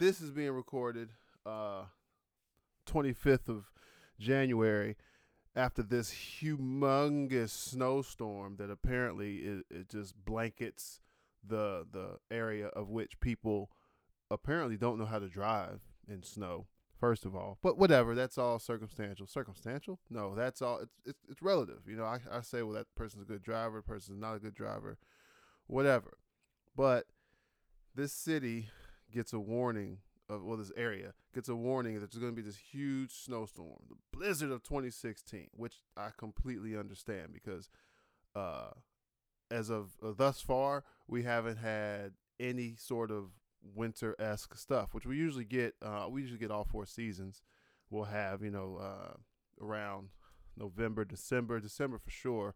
this is being recorded uh 25th of January after this humongous snowstorm that apparently it, it just blankets the the area of which people apparently don't know how to drive in snow first of all. But whatever that's all circumstantial. Circumstantial? No that's all it's it's, it's relative you know? I, I say well that person's a good driver person's not a good driver whatever. But this city gets a warning of well this area gets a warning that there's going to be this huge snowstorm the blizzard of 2016 which i completely understand because uh as of uh, thus far we haven't had any sort of winter-esque stuff which we usually get uh we usually get all four seasons. We'll have you know uh around november december december for sure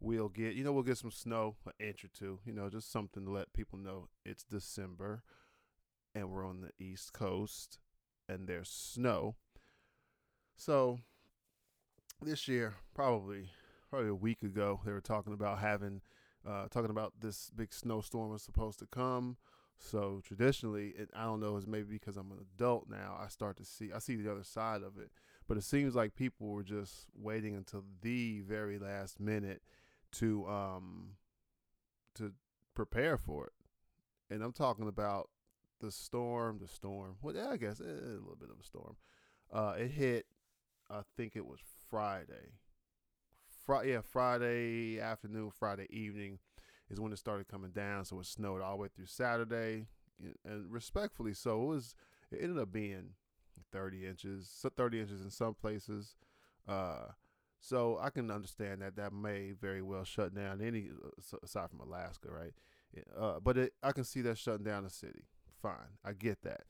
we'll get you know we'll get some snow an inch or two you know just something to let people know it's december and we're on the east coast and there's snow. So this year probably probably a week ago they were talking about having uh, talking about this big snowstorm was supposed to come. So traditionally it, i don't know it's maybe because i'm an adult now i start to see i see the other side of it. But it seems like people were just waiting until the very last minute to um to prepare for it. And i'm talking about the storm, the storm. Well, yeah, I guess eh, a little bit of a storm. Uh, it hit. I think it was Friday. Friday, yeah, Friday afternoon, Friday evening is when it started coming down. So it snowed all the way through Saturday, and respectfully, so it was. It ended up being 30 inches, 30 inches in some places. Uh, so I can understand that that may very well shut down any uh, aside from Alaska, right? Uh, but it, I can see that shutting down the city fine. I get that.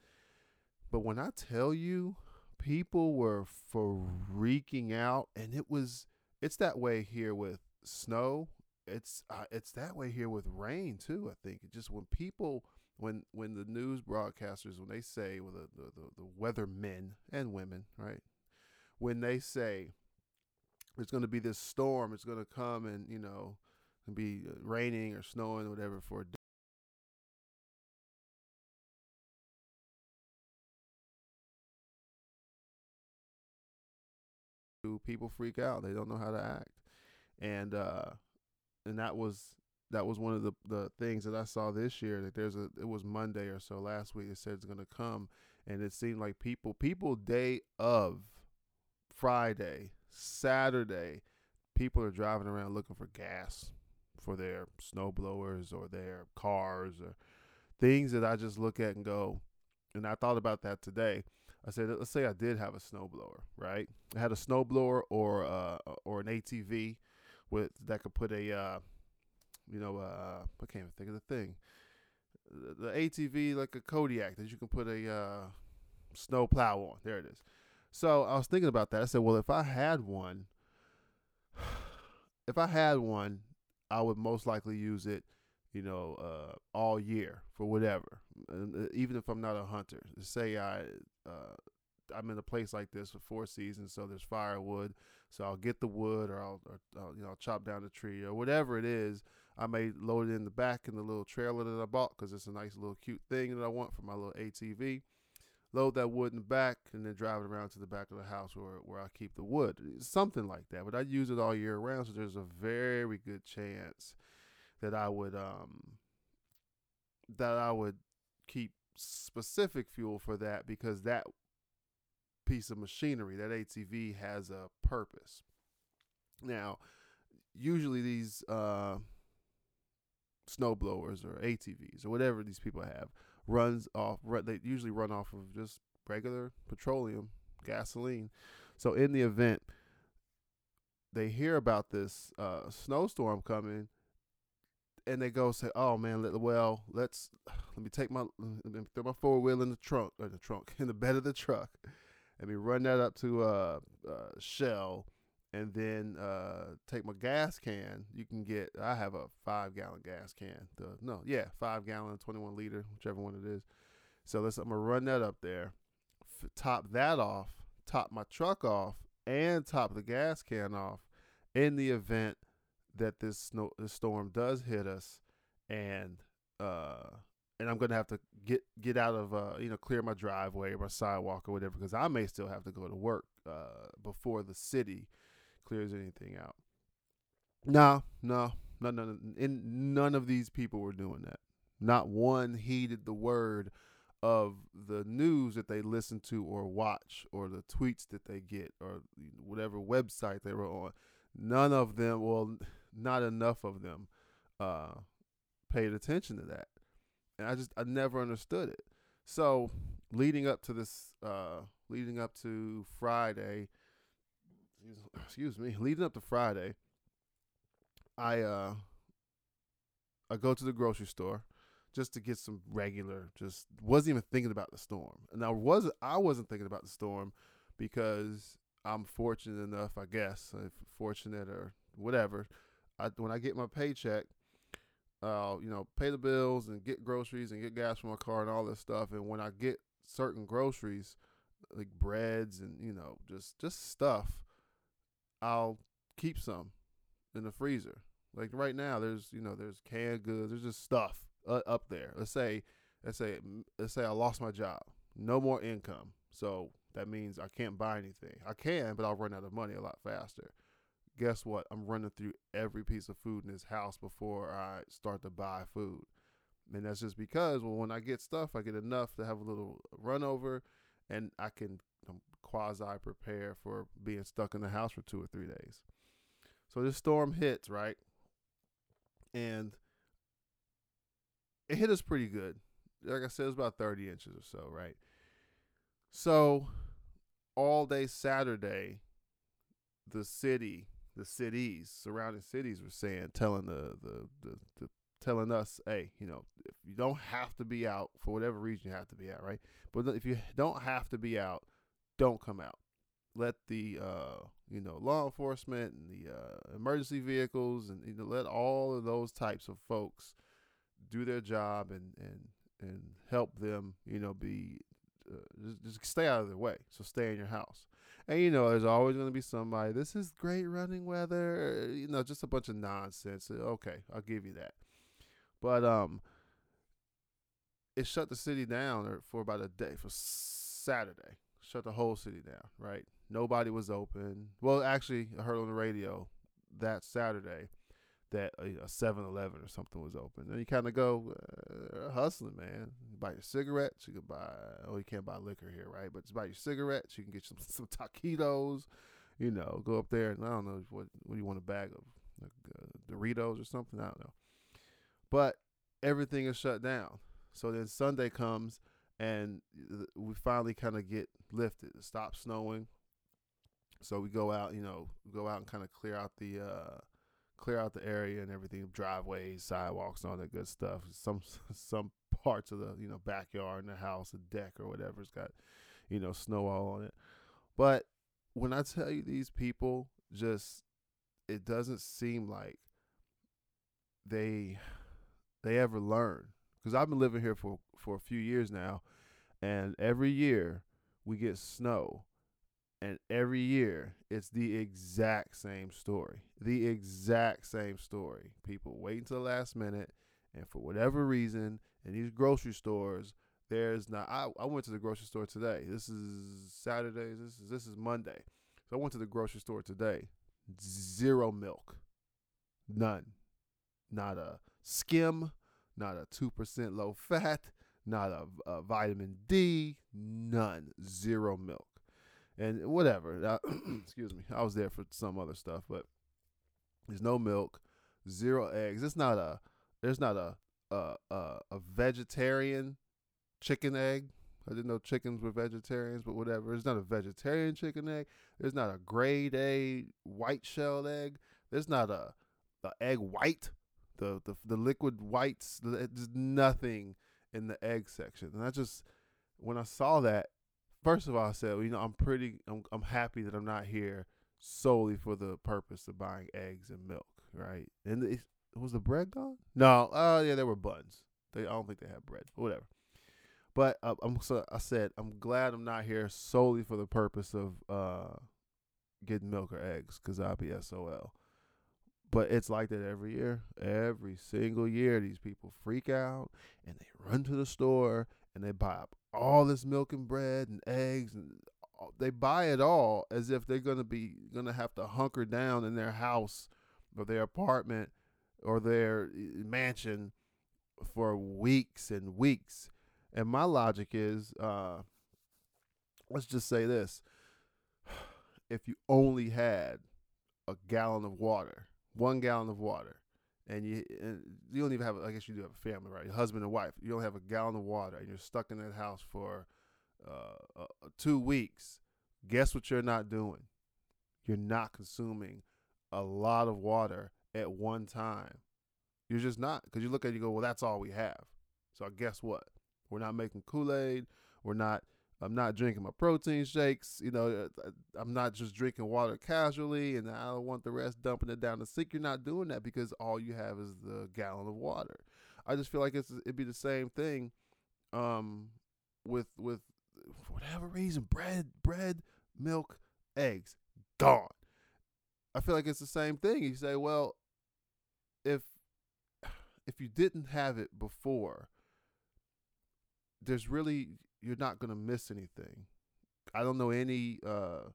But when I tell you, people were freaking out, and it was it's that way here with snow. It's uh, it's that way here with rain too. I think it just when people when when the news broadcasters when they say well the the, the, the weather men and women right when they say there's going to be this storm it's going to come and you know be raining or snowing or whatever for people freak out. They don't know how to act, and uh, and that was that was one of the the things that I saw this year. That there's a it was Monday or so last week. It said it's gonna come, and it seemed like people people day of Friday, Saturday, people are driving around looking for gas for their snow blowers or their cars or things that I just look at and go. And I thought about that today I said, let's say I did have a snowblower, right? I had a snowblower or uh, or an ATV with that could put a, uh, you know, uh, I can't even think of the thing. The, ATV like a Kodiak that you can put a uh, snow plow on. There it is. So I was thinking about that. I said, well, if I had one, if I had one, I would most likely use it you know, uh, all year for whatever. And, uh, even if I'm not a hunter, say I uh, I'm in a place like this for four seasons, so there's firewood, so I'll get the wood, or I'll, or, I'll you know I'll chop down the tree, or whatever it is. I may load it in the back in the little trailer that I bought because it's a nice little cute thing that I want for my little ATV. Load that wood in the back and then drive it around to the back of the house where, where I keep the wood. Something like that. But I use it all year round, so there's a very good chance that I would um that I would keep specific fuel for that because that piece of machinery, that ATV has a purpose. Now, usually these uh, snow blowers or ATVs or whatever these people have runs off. They usually run off of just regular petroleum, gasoline. So in the event they hear about this uh, snowstorm coming, and they go say, "Oh man, let, well, let's let me take my let me throw my four wheel in the trunk or the trunk in the bed of the truck, and me run that up to uh, uh Shell, and then uh take my gas can. You can get I have a five gallon gas can. The, no, yeah, five gallon, twenty one liter, whichever one it is. So let's I'm gonna run that up there, f- top that off, top my truck off, and top the gas can off, in the event that this snow this storm does hit us and uh and I'm gonna have to get get out of uh you know clear my driveway or my sidewalk or whatever because I may still have to go to work uh before the city clears anything out. No, no, no, no. And none of these people were doing that. Not one heeded the word of the news that they listen to or watch or the tweets that they get or whatever website they were on. None of them, well, not enough of them, uh, paid attention to that. And I just, I never understood it. So leading up to this, uh, leading up to Friday, excuse me, leading up to Friday, I, uh, I go to the grocery store just to get some regular. Just wasn't even thinking about the storm, and I was I wasn't thinking about the storm because I'm fortunate enough, I guess, fortunate or whatever. I when I get my paycheck, uh, you know, pay the bills and get groceries and get gas for my car and all this stuff. And when I get certain groceries, like breads and you know, just just stuff, I'll keep some in the freezer. Like right now, there's you know, there's canned goods, there's just stuff uh, up there. Let's say, let's say, let's say I lost my job, no more income. So that means I can't buy anything. I can, but I'll run out of money a lot faster. Guess what? I'm running through every piece of food in this house before I start to buy food. And that's just because, well, when I get stuff, I get enough to have a little run over and I can um, quasi prepare for being stuck in the house for two or three days. So this storm hits, right? And it hit us pretty good. Like I said, it was about 30 inches or so, right? So all day Saturday, the city, the cities, surrounding cities were saying, telling the, the, the, the telling us, hey, you know, if you don't have to be out for whatever reason you have to be out, right? But if you don't have to be out, don't come out. Let the uh, you know law enforcement and the uh, emergency vehicles and you know let all of those types of folks do their job and and and help them, you know, be uh, just, just stay out of their way. So stay in your house. And you know, there's always going to be somebody. This is great running weather. You know, just a bunch of nonsense. Okay, I'll give you that. But um, it shut the city down for about a day for Saturday. Shut the whole city down. Right. Nobody was open. Well, actually, I heard on the radio that Saturday that a 7-Eleven or something was open. And you kind of go uh, hustling, man. You buy your cigarettes, you can buy. Oh, you can't buy liquor here, right? But you buy your cigarettes. You can get some some taquitos. You know, go up there and I don't know what what do you want a bag of like, uh, Doritos or something. I don't know. But everything is shut down. So then Sunday comes and we finally kind of get lifted. It stops snowing. So we go out, you know, go out and kind of clear out the uh, clear out the area and everything, driveways, sidewalks, and all that good stuff. Some some parts of the you know backyard in the house, a deck or whatever's got you know snow all on it. But when I tell you these people, just it doesn't seem like they they ever learn because I've been living here for for a few years now, and every year we get snow and every year, it's the exact same story. The exact same story. People wait until the last minute, and for whatever reason, in these grocery stores, there's not. I, I went to the grocery store today. This is Saturday. This is this is Monday. So I went to the grocery store today. Zero milk. None. Not a skim. Not a two percent low fat. Not a, a vitamin D. None. Zero milk and whatever. excuse me. I was there for some other stuff, but there's no milk, zero eggs. It's not a there's not a a a, a vegetarian chicken egg. I didn't know chickens were vegetarians, but whatever. There's not a vegetarian chicken egg. There's not a grade A white shelled egg. There's not a, a egg white, the, the the liquid whites. There's nothing in the egg section. And I just when I saw that, first of all, I said, well, you know, I'm pretty, I'm, I'm happy that I'm not here solely for the purpose of buying eggs and milk, right? And it, was the bread gone? No, oh uh, yeah, there were buns. They, I don't think they had bread, whatever. But uh, I'm so I said I'm glad I'm not here solely for the purpose of uh, getting milk or eggs because I'll be SOL. But it's like that every year. Every single year, these people freak out and they run to the store and they buy up all this milk and bread and eggs and they buy it all as if they're going to be going to have to hunker down in their house or their apartment or their eh, mansion for weeks and weeks. And my logic is uh, let's just say this if you only had a gallon of water, one gallon of water, and you and you don't even have I guess you do have a family, right? Your husband and wife. You don't have a gallon of water, and you're stuck in that house for uh, uh, two weeks. Guess what you're not doing? You're not consuming a lot of water at one time. You're just not because you look at it, you go, well, that's all we have. So guess what? We're not making Kool Aid. We're not I'm not drinking my protein shakes. You know, uh, I'm not just drinking water casually, and I don't want the rest dumping it down the sink. You're not doing that because all you have is the gallon of water. I just feel like it's it'd be the same thing, um, with with whatever reason, bread, bread, milk, eggs, gone. I feel like it's the same thing. You say, well, if if you didn't have it before, there's really you're not going to miss anything. I don't know any uh,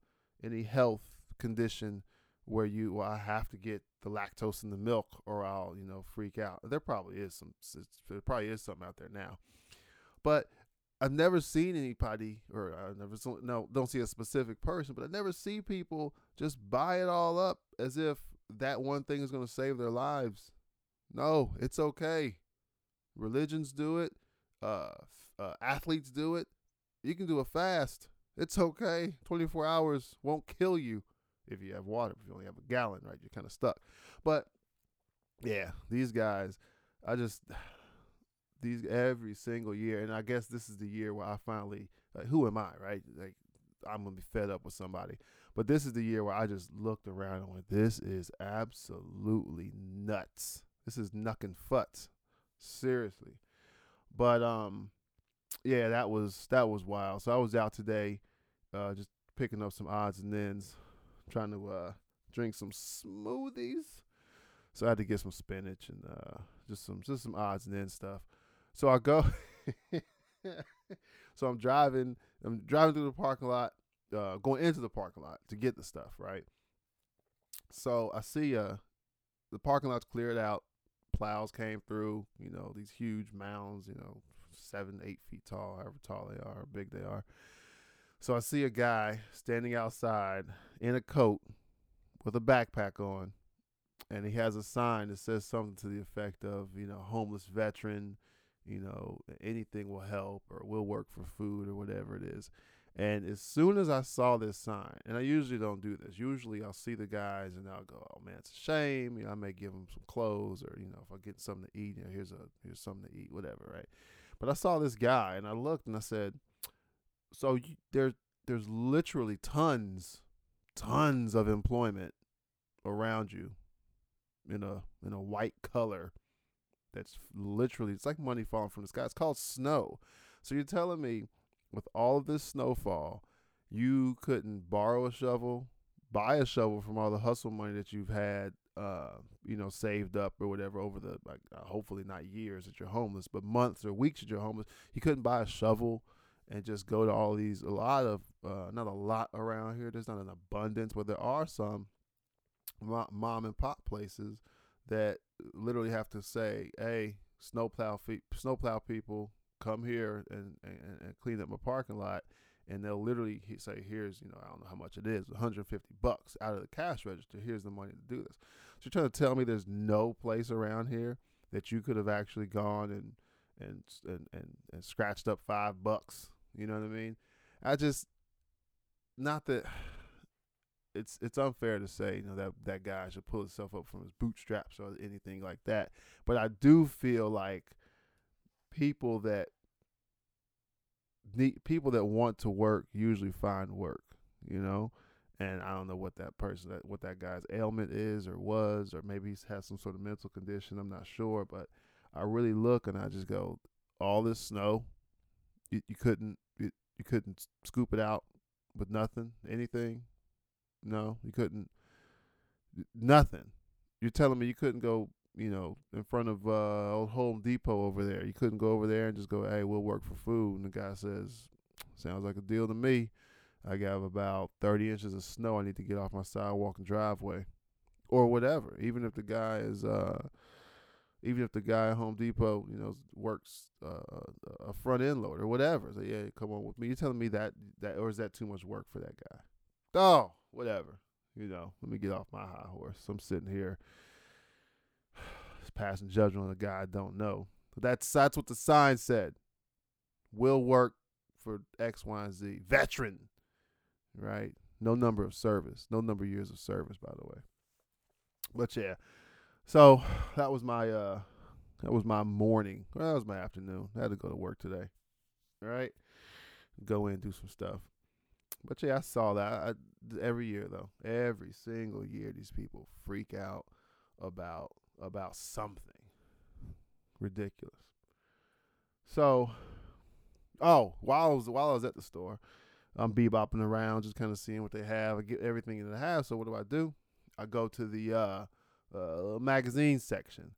any health condition where you well I have to get the lactose in the milk or I'll you know freak out. There probably is some there probably is something out there now, but I've never seen anybody or I never no don't see a specific person, but I never see people just buy it all up as if that one thing is going to save their lives. No, it's okay. Religions do it. Uh, uh, athletes do it. You can do a fast. It's okay. 24 hours won't kill you if you have water. If you only have a gallon, right? You're kind of stuck. But yeah, these guys, I just these every single year, and I guess this is the year where I finally like, who am I, right? Like I'm gonna be fed up with somebody. But this is the year where I just looked around and went, "This is absolutely nuts. This is knuckin' futs, seriously." But um, yeah, that was that was wild. So I was out today, uh, just picking up some odds and ends, trying to uh, drink some smoothies. So I had to get some spinach and uh, just some just some odds and ends stuff. So I go. so I'm driving. I'm driving through the parking lot, uh, going into the parking lot to get the stuff right. So I see uh, the parking lot's cleared out. Plows came through. You know these huge mounds. You know seven, eight feet tall, however tall they are, big they are. So I see a guy standing outside in a coat with a backpack on, and he has a sign that says something to the effect of, you know, homeless veteran, you know, anything will help or will work for food or whatever it is. And as soon as I saw this sign, and I usually don't do this, usually I'll see the guys and I'll go, "Oh man, it's a shame." You know, I may give them some clothes, or you know, if I get something to eat, you know, here's a here's something to eat, whatever, right? But I saw this guy and I looked and I said, so you, there, there's literally tons, tons of employment around you in a in a white color that's literally it's like money falling from the sky. It's called snow. So you're telling me with all of this snowfall, you couldn't borrow a shovel, buy a shovel from all the hustle money that you've had uh, you know, saved up or whatever over the like, uh, hopefully not years that you're homeless, but months or weeks that you're homeless. You couldn't buy a shovel and just go to all these. A lot of, uh, not a lot around here. There's not an abundance, but there are some mom and pop places that literally have to say, "Hey, snowplow fe- snowplow people, come here and, and and clean up my parking lot." and they'll literally say, "Here's, you know, I don't know how much it is, 150 bucks out of the cash register. Here's the money to do this." So you're trying to tell me there's no place around here that you could have actually gone and and and and, and scratched up five bucks. You know what I mean? I just not that it's it's unfair to say you know that that guy should pull himself up from his bootstraps or anything like that. But I do feel like people that need people that want to work usually find work. You know, and I don't know what that person that what that guy's ailment is or was or maybe he's has some sort of mental condition. I'm not sure, but I really look and I just go, all this snow, you, you couldn't you, you couldn't scoop it out with nothing, anything. No, you couldn't. Nothing. you're telling me you couldn't go, you know, in front of uh, old Home Depot over there. You couldn't go over there and just go, hey, we'll work for food. And the guy says, sounds like a deal to me. I got about 30 inches of snow I need to get off my sidewalk and driveway, or whatever. Even if the guy is, uh, even if the guy at Home Depot, you know, works uh, a front end loader or whatever. So yeah, come on with me. You're telling me that that, or is that too much work for that guy? Oh, whatever. You know, let me get off my high horse. I'm sitting here passing judgment on a guy I don't know. But That's that's what the sign said. Will work for X, Y, and Z. Veteran, right? No number of service, no number of years of service, by the way. But yeah, so that was my uh, that was my morning. Well, that was my afternoon. I had to go to work today. All right, go in do some stuff. But yeah, I saw that I, every year though. Every single year, these people freak out about about something ridiculous. So, oh, while I was while I was at the store, I'm bebopping around, just kind of seeing what they have. I get everything that they have. So what do I do? I go to the uh, uh, magazine section,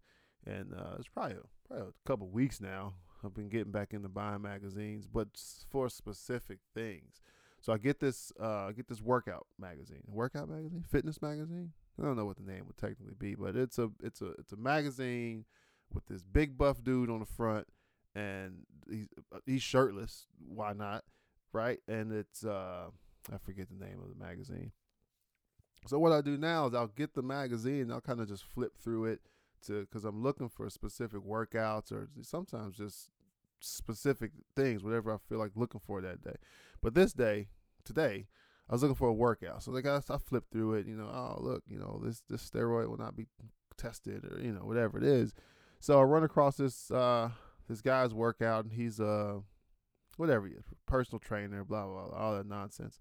and uh, it's probably a, probably a couple weeks now. I've been getting back into buying magazines, but for specific things. So I get this uh get this workout magazine. Workout magazine? Fitness magazine? I don't know what the name would technically be, but it's a it's a it's a magazine with this big buff dude on the front and he's uh, he's shirtless. Why not? Right? And it's uh I forget the name of the magazine. So what I do now is I'll get the magazine, and I'll kind of just flip through it to cuz I'm looking for specific workouts or sometimes just specific things, whatever I feel like looking for that day. But this day, today, I was looking for a workout. So like I, I flipped through it, you know, oh look, you know, this this steroid will not be tested or, you know, whatever it is. So I run across this uh this guy's workout and he's uh whatever he is, personal trainer, blah blah blah, all that nonsense.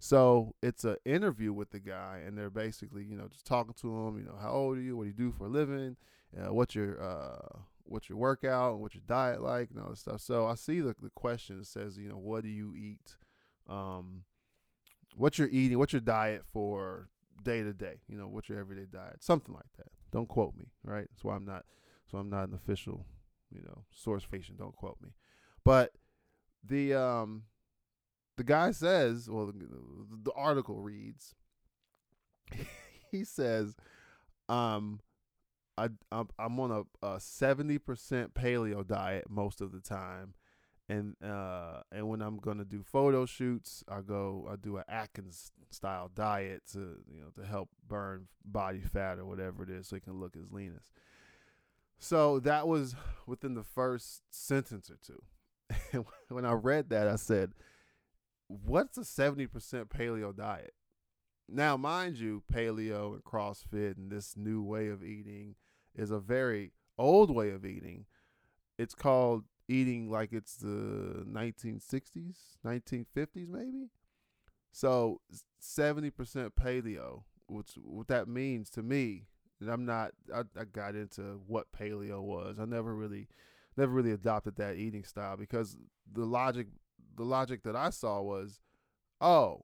So it's an interview with the guy, and they're basically, you know, just talking to him. You know, how old are you? What do you do for a living? Uh, what's your uh, what's your workout? What's your diet like? And all this stuff. So I see the the question says, you know, what do you eat? Um, what you're eating? What's your diet for day to day? You know, what's your everyday diet? Something like that. Don't quote me, right? That's why I'm not. So I'm not an official, you know, source patient. Don't quote me. But the um the guy says, well, the, the article reads, he says, um, I I'm, I'm on a seventy percent paleo diet most of the time, and uh and when I'm gonna do photo shoots, I go I do an Atkins style diet to you know to help burn body fat or whatever it is, so he can look as lean as. So that was within the first sentence or two. And when I read that, I said, "What's a seventy percent paleo diet?" Now, mind you, paleo and CrossFit and this new way of eating is a very old way of eating. It's called eating like it's the 1960s, 1950s, maybe. So 70% paleo, which what that means to me, and I'm not, I, I got into what paleo was. I never really, never really adopted that eating style because the logic, the logic that I saw was, oh,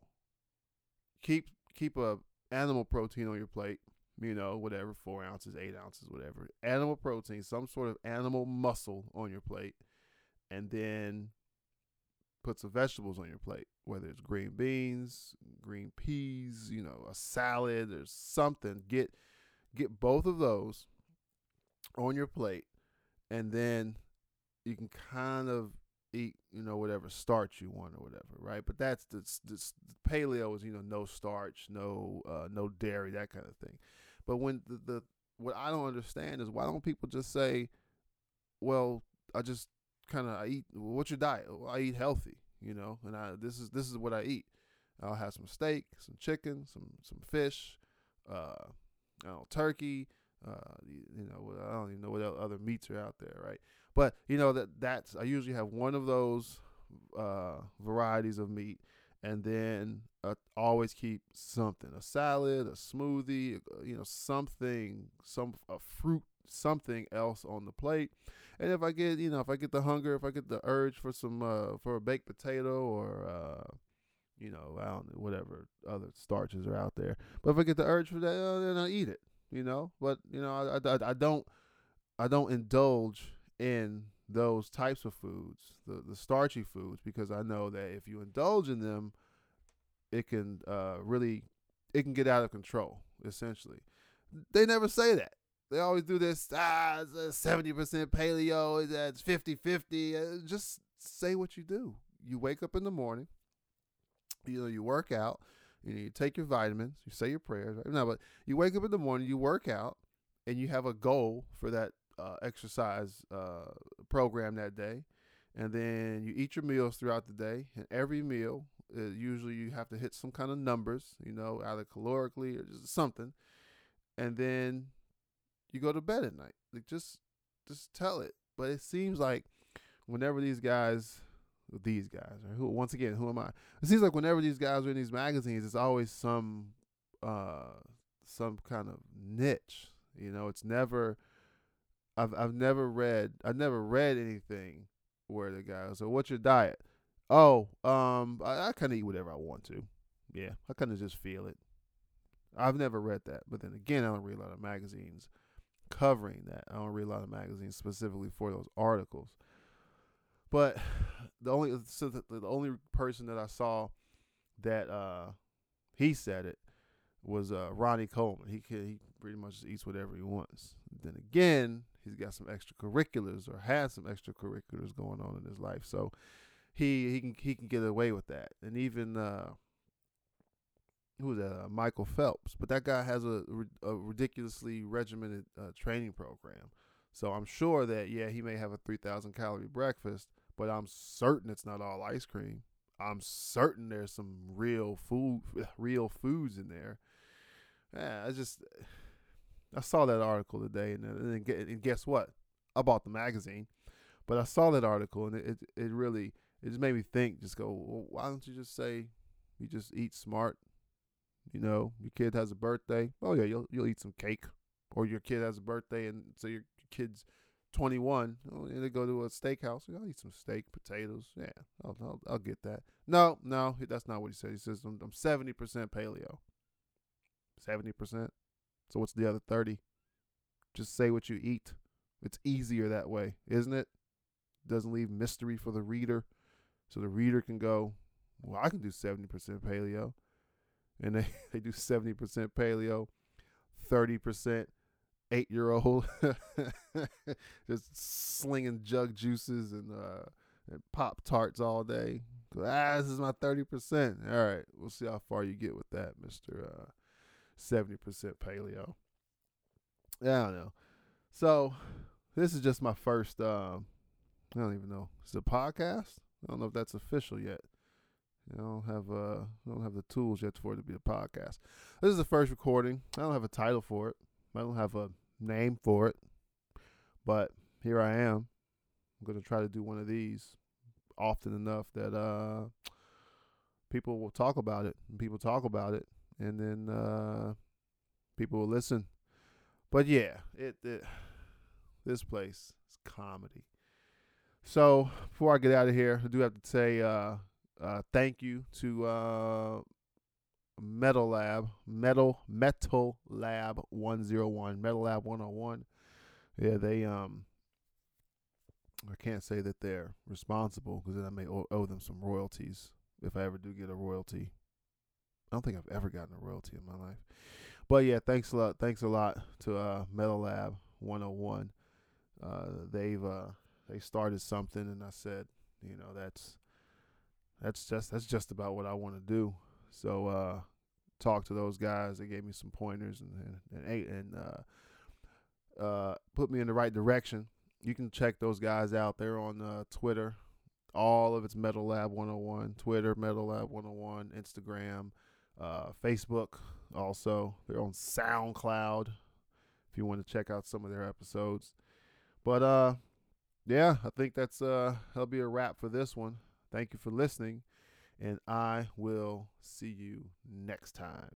keep keep a animal protein on your plate you know, whatever, four ounces, eight ounces, whatever. Animal protein, some sort of animal muscle on your plate and then put some vegetables on your plate, whether it's green beans, green peas, you know, a salad or something. Get get both of those on your plate, and then you can kind of eat, you know, whatever starch you want or whatever, right? But that's the, the, paleo is, you know, no starch, no uh, no dairy, that kind of thing. But when the, the what I don't understand is why don't people just say, well, I just kind of I eat. What's your diet? Well, I eat healthy, you know, and I this is this is what I eat. I'll have some steak, some chicken, some some fish, uh, know, turkey. Uh, you know, I don't even know what other meats are out there, right? But you know that that's I usually have one of those uh, varieties of meat, and then uh, always keep something a salad, a smoothie, uh, you know, something, some a fruit, something else on the plate. And if I get, you know, if I get the hunger, if I get the urge for some, uh, for a baked potato or, uh, you know, I don't know, whatever other starches are out there. But if I get the urge for that, uh, then I eat it. you know, but you know, I, I, I don't I don't indulge in those types of foods, the the starchy foods, because I know that if you indulge in them, it can uh, really it can get out of control. Essentially, they never say that. They always do this. Ah, seventy percent paleo. That's 50-50. Uh, just say what you do. You wake up in the morning. You know, you work out. You, know, you take your vitamins. You say your prayers. Right? No, but you wake up in the morning. You work out, and you have a goal for that uh, exercise uh, program that day, and then you eat your meals throughout the day. And every meal, uh, usually you have to hit some kind of numbers, you know, either calorically or just something, and then you go to bed at night. Like just, just tell it. But it seems like whenever these guys, these guys, or who once again, who am I? It seems like whenever these guys are in these magazines, it's always some, uh, some kind of niche. You know, it's never I've I've never read I've never read anything where the guy So what's your diet? Oh, um, I, I kinda eat whatever I want to. Yeah. I kinda just feel it. I've never read that. But then again, I don't read a lot of magazines covering that. I don't read a lot of magazines specifically for those articles. But the only so the, the only person that I saw that uh he said it was uh Ronnie Coleman. He he pretty much eats whatever he wants. Then again, he's got some extracurriculars or has some extracurriculars going on in his life. So he he can he can get away with that. And even uh, who's that? Uh, Michael Phelps. But that guy has a, a ridiculously regimented uh, training program. So I'm sure that yeah, he may have a 3,000 calorie breakfast, but I'm certain it's not all ice cream. I'm certain there's some real food, real foods in there. Yeah, I just I saw that article today, and, and, and guess what? I bought the magazine, but I saw that article, and it, it, it really it just made me think. Just go, well, why don't you just say you just eat smart? You know, your kid has a birthday. Oh yeah, you'll you'll eat some cake, or your kid has a birthday, and so your kid's 21. Oh, and they go to a steakhouse. I'll eat some steak, potatoes. Yeah, I'll, I'll, I'll get that. No, no, that's not what he said. He says I'm, I'm 70% paleo. 70%. So what's the other 30? Just say what you eat. It's easier that way, isn't it? Doesn't leave mystery for the reader. So the reader can go, well, I can do 70% paleo. And they, they do 70% paleo, 30% eight year old, just slinging jug juices and, uh, and Pop Tarts all day. Ah, this is my 30%. All right, we'll see how far you get with that, Mr. Uh, 70% paleo. I don't know. So this is just my first um I don't even know. It's a podcast? I don't know if that's official yet. I don't have uh don't have the tools yet for it to be a podcast. This is the first recording. I don't have a title for it. I don't have a name for it. But here I am. I'm gonna try to do one of these often enough that uh people will talk about it and people talk about it and then uh, people will listen. But yeah, it, it this place is comedy. So before I get out of here, I do have to say uh, uh, thank you to uh, Metal Lab, Metal Metal Lab 101, Metal Lab 101. Yeah, they um I can't say that they're responsible because then I may owe, them some royalties if I ever do get a royalty I don't think I've ever gotten a royalty in my life. But yeah, thanks a lot. Thanks a lot to uh, Metal Lab 101. Uh, they've uh, they started something, and I said, you know, that's that's just that's just about what I want to do. So uh, talk to those guys. They gave me some pointers and and and, and uh, uh, put me in the right direction. You can check those guys out. They're on uh, Twitter. All of it's Metal Lab 101. Twitter, Metal Lab 101. Instagram uh, Facebook. Also, they're on SoundCloud if you want to check out some of their episodes. But uh, yeah, I think that's uh, that'll be a wrap for this one. Thank you for listening, and I will see you next time.